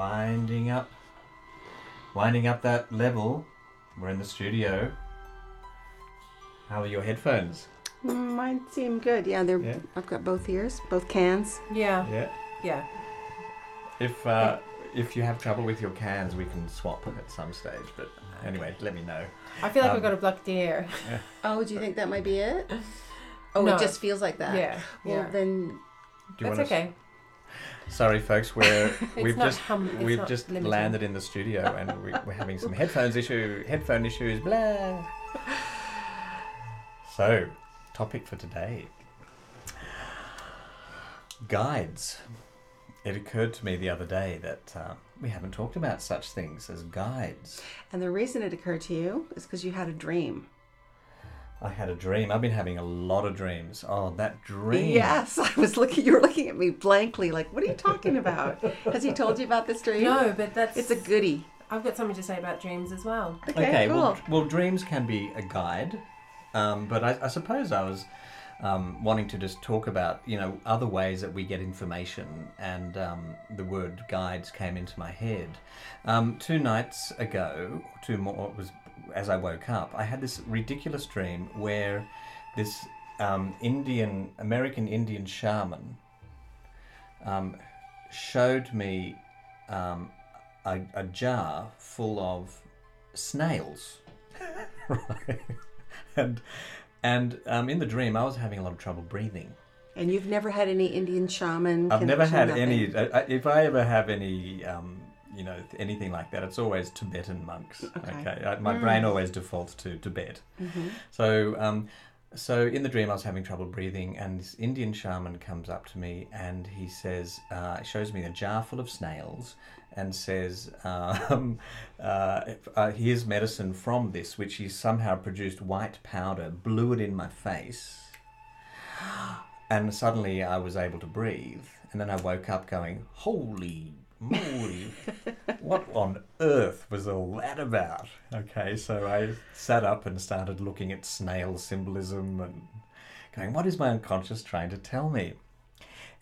winding up, winding up that level. We're in the studio. How are your headphones? Mine seem good. Yeah, they're. Yeah. I've got both ears, both cans. Yeah, Yeah. yeah. If uh, if you have trouble with your cans, we can swap at some stage. But anyway, let me know. I feel like Um, I've got a blocked ear. Oh, do you think that might be it? Oh, No. it just feels like that. Yeah. Well, yeah. then Do you That's wanna- okay. Sorry, folks. We're we've just hum- we've just landed in the studio and we, we're having some headphones issue, headphone issues. Blah. So, topic for today: guides. It occurred to me the other day that uh, we haven't talked about such things as guides. and the reason it occurred to you is because you had a dream. I had a dream. I've been having a lot of dreams. Oh, that dream! Yes, I was looking. You were looking at me blankly, like, "What are you talking about?" Has he told you about this dream? No, but that's. It's a goodie. I've got something to say about dreams as well. Okay, Okay, cool. well, well, dreams can be a guide, um, but I, I suppose I was um, wanting to just talk about you know other ways that we get information, and um, the word guides came into my head. Um, two nights ago, two more it was as I woke up, I had this ridiculous dream where this um, Indian American Indian shaman um, showed me um, a, a jar full of snails. right. And and um, in the dream, I was having a lot of trouble breathing. And you've never had any Indian shaman? I've never had nothing? any. I, I- if I ever have any, um, you know, anything like that, it's always Tibetan monks. Okay. I, my brain always defaults to Tibet. Mhm. So, um, so in the dream, I was having trouble breathing, and this Indian shaman comes up to me and he says, uh, shows me a jar full of snails, and says, um, uh, uh, "Here's medicine from this, which he somehow produced white powder, blew it in my face." And suddenly I was able to breathe. And then I woke up going, Holy what on earth was all that about? Okay, so I sat up and started looking at snail symbolism and going, What is my unconscious trying to tell me?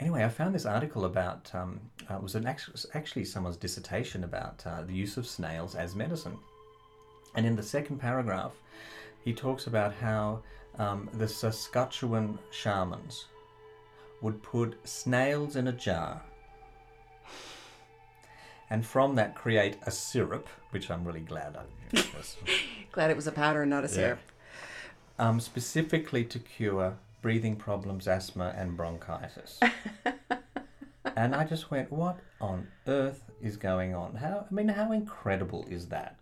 Anyway, I found this article about, um, uh, it was an actually, actually someone's dissertation about uh, the use of snails as medicine. And in the second paragraph, he talks about how um, the Saskatchewan shamans would put snails in a jar and from that create a syrup, which I'm really glad I was, Glad it was a powder and not a Yeah. syrup. um, specifically to cure breathing problems, asthma, and bronchitis. and I just went, what on earth is going on? How I mean, how incredible is that?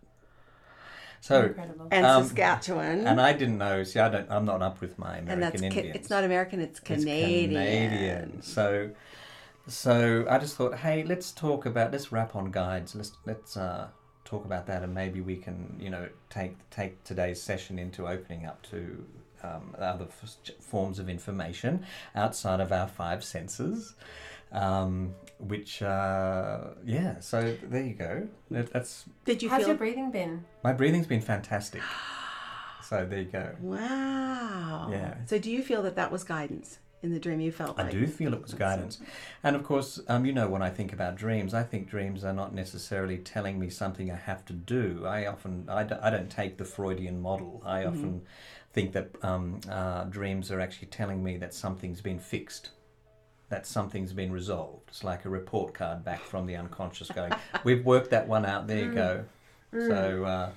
So, Incredible. And Um, Saskatchewan. and I didn't know. See, I don't. I'm not up with my and American that's ca- Indians. it's not American, it's It's Canadian. Canadian. So, so I just thought, hey, let's talk about let's wrap on guides. Let's let's uh, talk about that, and maybe we can, you know, take take today's session into opening up to um, other f- forms of information outside of our five senses. Um, which, uh, yeah. So there you go. That, that's Did you How's feel? your breathing been? my breathing's been fantastic. So there you go. wow. Yeah. So do you feel that that was guidance in the dream? You felt I like do feel it was guidance. And of course, um, you know, when I think about dreams, I think dreams are not necessarily telling me something I have to do. I often, I, d- I don't take the Freudian model. I often think that um, uh, dreams are actually telling me that something's been fixed, that something's been resolved. It's like a report card back from the unconscious going, we've worked that one out, there you go. So, uh,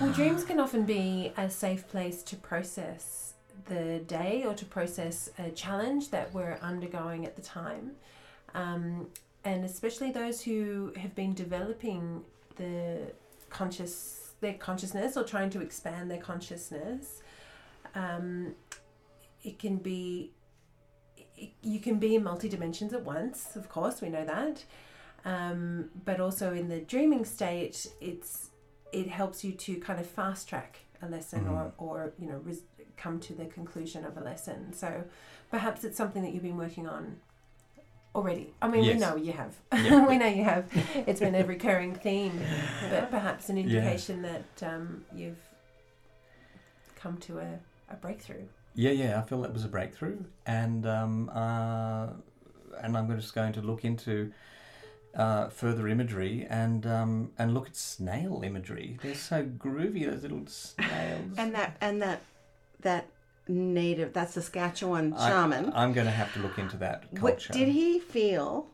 Well, dreams can often be a safe place to process the day or to process a challenge that we're undergoing at the time. Um, and especially those who have been developing the conscious their consciousness or trying to expand their consciousness um, it can be it, you can be in multi dimensions at once of course we know that um, but also in the dreaming state it's it helps you to kind of fast track a lesson or, or you know res- come to the conclusion of a lesson. So perhaps it's something that you've been working on already. I mean Yes. we know you have. Yeah. we know you have. It's been a recurring theme but perhaps an indication that um, you've come to a, a breakthrough. Yeah, yeah, I feel that was a breakthrough, and um, uh, and I'm just going to look into uh, further imagery and um, and look at snail imagery. They're so groovy. Those little snails. And that and that that native that Saskatchewan I- shaman. I'm going to have to look into that what culture. did he feel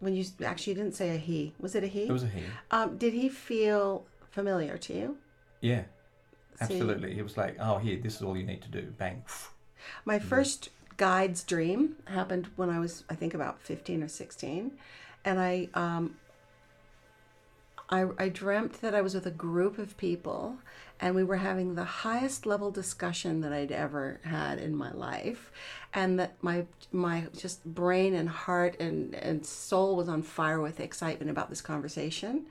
when you actually you didn't say a he? Was it a he? It was a he. um, did he feel familiar to you? Yeah, See, absolutely. He was like, "Oh, here, this is all you need to do." Bang. My first guide's dream happened when I was, I think, about 15 or 16. And I, um, I, I dreamt that I was with a group of people and we were having the highest level discussion that I'd ever had in my life. And that my, my just brain and heart and, and soul was on fire with excitement about this conversation.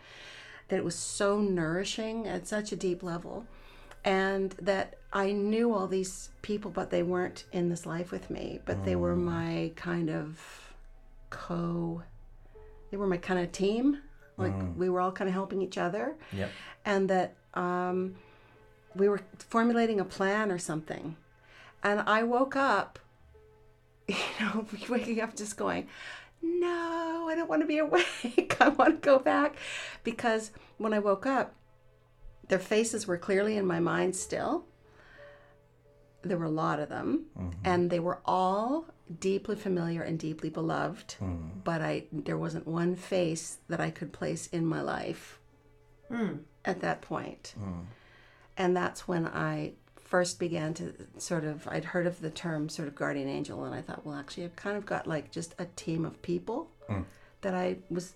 That it was so nourishing at such a deep level and that I knew all these people, but they weren't in this life with me. But they were my kind of co. They were my kind of team. Like we were all kind of helping each other, Yep. and that um, we were formulating a plan or something. And I woke up, you know, waking up just going, no, I don't want to be awake. I want to go back. Because when I woke up, their faces were clearly in my mind still. There were a lot of them, mm-hmm. and they were all deeply familiar and deeply beloved. Mm. But I, there wasn't one face that I could place in my life mm. at that point. Mm. And that's when I first began to sort of, I'd heard of the term sort of guardian angel, and I thought, well, actually, I've kind of got like just a team of people that I was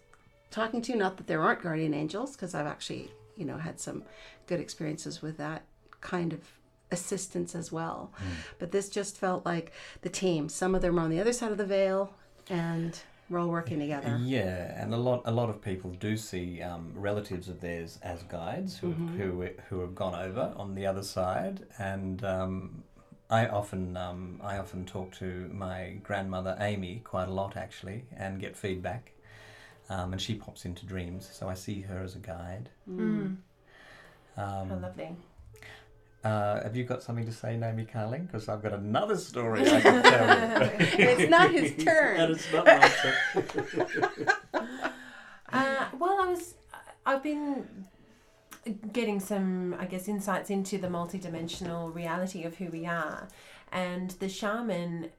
talking to. Not that there aren't guardian angels, because I've actually, you know, had some good experiences with that kind of assistance as well. But this just felt like the team. Some of them are on the other side of the veil, and we're all working together. Yeah, and a lot a lot of people do see um, relatives of theirs as guides who Mm-hmm. have, who who have gone over on the other side, and um, I often um, I often talk to my grandmother Amy quite a lot actually, and get feedback, um, and she pops into dreams, so I see her as a guide. Mm. Um, How lovely. Uh, have you got something to say, Naomi Carling? Because I've got another story I can tell you. it's not his turn. and it's not my turn. Uh, well, I was. I've been getting some, I guess, insights into the multidimensional reality of who we are, and the shaman,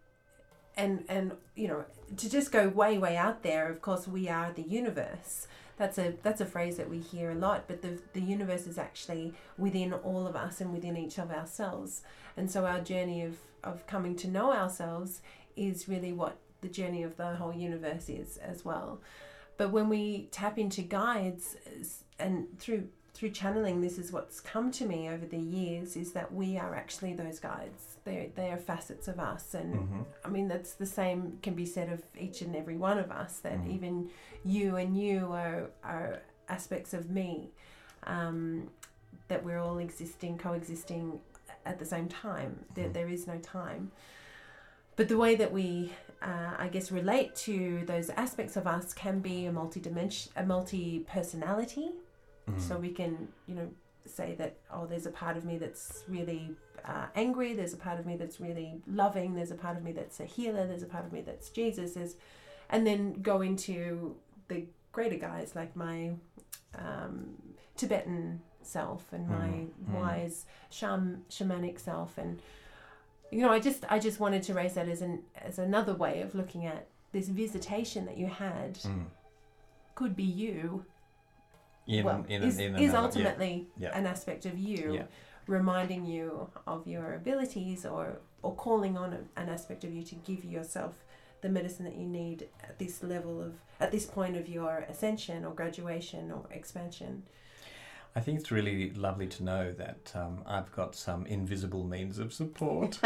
and and you know, to just go way way out there. Of course, we are the universe. That's a that's a phrase that we hear a lot, but the the universe is actually within all of us and within each of ourselves. And so our journey of of coming to know ourselves is really what the journey of the whole universe is as well. But when we tap into guides uh, and through through channeling, this is what's come to me over the years is that we are actually those guides. They they are facets of us, and Mhm. I mean that's the same can be said of each and every one of us. That Mhm. even you and you are are aspects of me. Um, that we're all existing, coexisting at the same time. There, Mhm. there is no time. But the way that we, uh, I guess, relate to those aspects of us can be a multi-dimension, a multi-personality. Mm. So we can, you know, say that oh, there's a part of me that's really uh, angry. There's a part of me that's really loving. There's a part of me that's a healer. There's a part of me that's Jesus. There's, and then go into the greater guys like my um, Tibetan self and my Mm, mm. wise sham- shamanic self and you know I just I just wanted to raise that as an as another way of looking at this visitation that you had Mm. could be you In, well in, is, in is ultimately yeah. an aspect of you Yeah. reminding you of your abilities or or calling on an aspect of you to give yourself the medicine that you need at this level of at this point of your ascension or graduation or expansion I think it's really lovely to know that um, I've got some invisible means of support,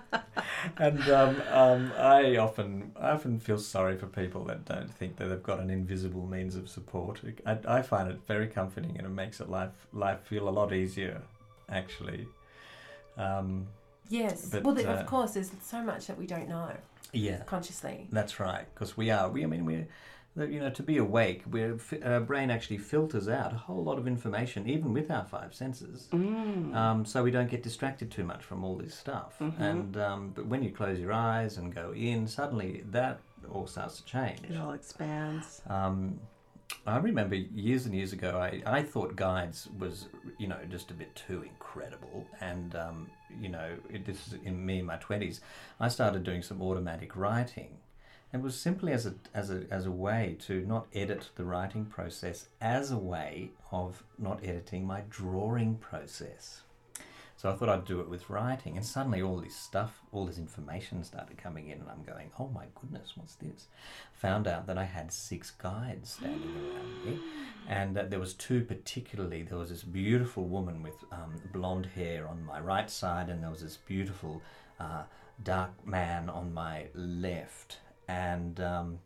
and um, um, I often I often feel sorry for people that don't think that they've got an invisible means of support. I, I find it very comforting, and it makes it life life feel a lot easier, actually. Um, yes But, well the, uh, of course there's so much that we don't know yeah, consciously That's right, because we are. We, I mean, we're. That you know, to be awake, we're, our brain actually filters out a whole lot of information, even with our five senses. Mm. Um, so we don't get distracted too much from all this stuff. Mhm. And um, but when you close your eyes and go in, suddenly that all starts to change. It all expands. Um, I remember years and years ago, I, I thought guides was, you know, just a bit too incredible. And, um, you know, it, this is in me in my 20s, I started doing some automatic writing. It was simply as a, as, a, as a way to not edit the writing process, as a way of not editing my drawing process. So I thought I'd do it with writing, and suddenly all this stuff, all this information started coming in, and I'm going, "Oh my goodness, what's this?" Found out that I had six guides standing around me, and uh, there was two particularly. There was this beautiful woman with um, blonde hair on my right side, and there was this beautiful uh, dark man on my left, and um,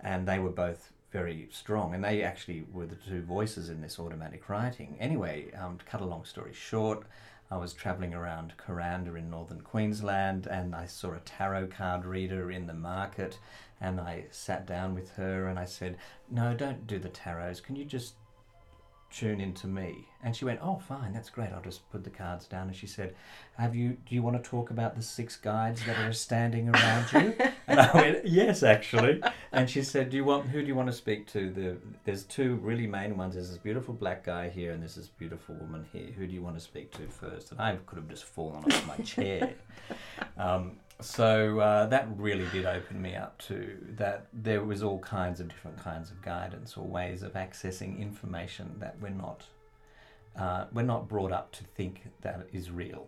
and they were both very strong, and they actually were the two voices in this automatic writing. Anyway, um, to cut a long story short. I was travelling around Kuranda in northern Queensland and I saw a tarot card reader in the market and I sat down with her and I said, No, don't do the tarots. Can you just tune into me? And she went, Oh, fine, that's great. I'll just put the cards down. And she said, Have you, do you want to talk about the six guides that are standing around you? And I went, Yes, actually. And she said, Do you want, who do you want to speak to? The, there's two really main ones. There's this beautiful black guy here and there's this beautiful woman here. Who do you want to speak to first? And I could have just fallen off my chair. Um, so uh, that really did open me up to that there was all kinds of different kinds of guidance or ways of accessing information that we're not uh, we're not brought up to think that is real.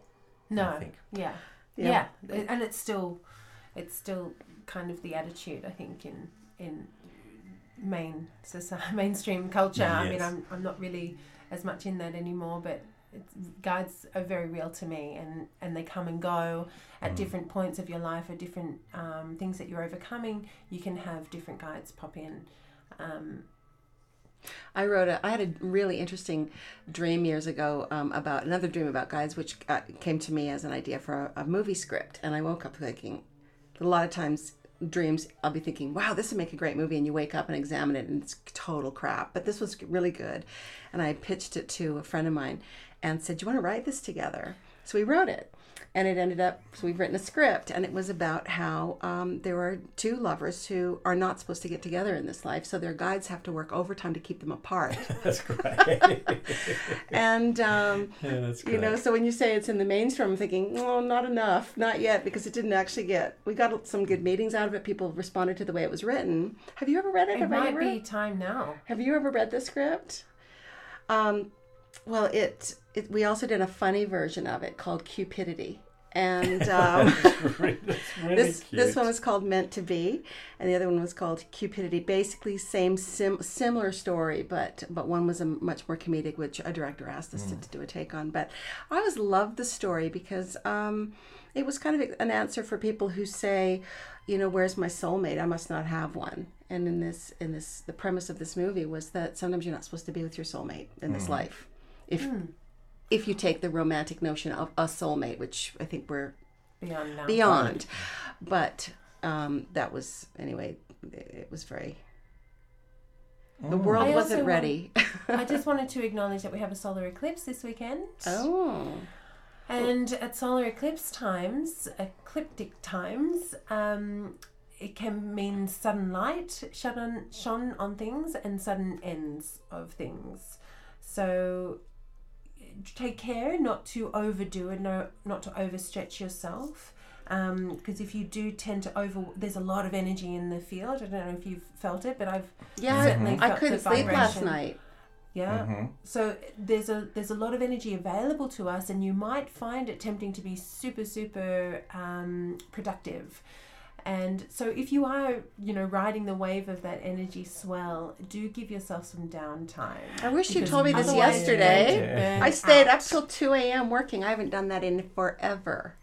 No. I think. Yeah. Yeah. yeah. And it's still it's still kind of the attitude I think in in main society, mainstream culture. I mean, I'm I'm not really as much in that anymore, but it's, guides are very real to me, and and they come and go at Mm. different points of your life, or different um, things that you're overcoming. You can have different guides pop in. Um, I wrote a. I had a really interesting dream years ago um, about another dream about guides, which uh, came to me as an idea for a, a movie script. And I woke up thinking, a lot of times dreams, I'll be thinking, "Wow, this would make a great movie," and you wake up and examine it, and it's total crap. But this was really good, and I pitched it to a friend of mine, and said, "Do you want to write this together?" So we wrote it. And it ended up, so we've written a script, and it was about how um, there are two lovers who are not supposed to get together in this life, so their guides have to work overtime to keep them apart. That's great. and um, yeah, that's great. you know, so when you say it's in the mainstream, I'm thinking, no, not enough, not yet, because it didn't actually get. We got some good meetings out of it. People responded to the way it was written. Have you ever read it? it Have might be time now. Have you ever read the script? Um, well, it, it. We also did a funny version of it called Cupidity, and um, That's really, that's really this cute. this one was called Meant to Be, and the other one was called Cupidity. Basically, same sim, similar story, but but one was a much more comedic, which a director asked us to, to do a take on. But I always loved the story because um, it was kind of an answer for people who say, you know, where's my soulmate? I must not have one. And in this in this the premise of this movie was that sometimes you're not supposed to be with your soulmate in this life, if if you take the romantic notion of a soulmate, which I think we're Beyond now. beyond. But um, that was anyway. It was very. The Mm. world I wasn't want- ready. I just wanted to acknowledge that we have a solar eclipse this weekend. oh, And at solar eclipse times, ecliptic times, um, it can mean sudden light shone on, shone on things and sudden ends of things. So take care not to overdo it, no, not to overstretch yourself. Because if you do tend to over, there's a lot of energy in the field. I don't know if you've felt it, but I've yeah. certainly I felt couldn't the sleep last vibration. night. Yeah. Mhm. So there's a there's a lot of energy available to us, and you might find it tempting to be super super um, productive. And so if you are you know riding the wave of that energy swell, do give yourself some downtime. I wish you Because told me this otherwise you're going yesterday. I stayed up till two a.m. working. I haven't done that in forever.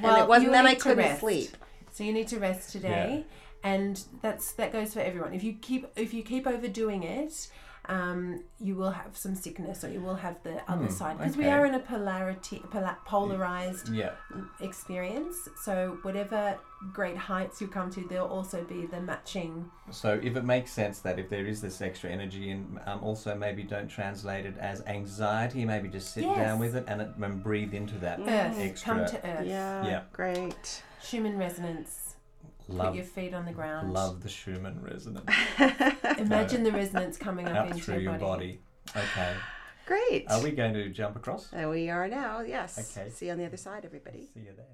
Well, and it wasn't you then I need to couldn't rest. sleep. So you need to rest today, and that's that goes for everyone. If you keep if you keep overdoing it, um, you will have some sickness, or you will have the other Hmm, side because we are in a polarity pola- polarized Yeah. experience. So whatever great heights you come to, there'll also be the matching. So if it makes sense that if there is this extra energy, and um, also maybe don't translate it as anxiety, maybe just sit Yes. down with it and, it, and breathe into that. Earth, Extra. come to Earth. Yeah, Yeah. great. Schumann resonance. Love- Put your feet on the ground. Love the Schumann resonance Imagine the resonance coming up, up into through your body. Okay. Great. Are we going to jump across? There we are now. Yes. Okay. See you on the other side, everybody. See you there.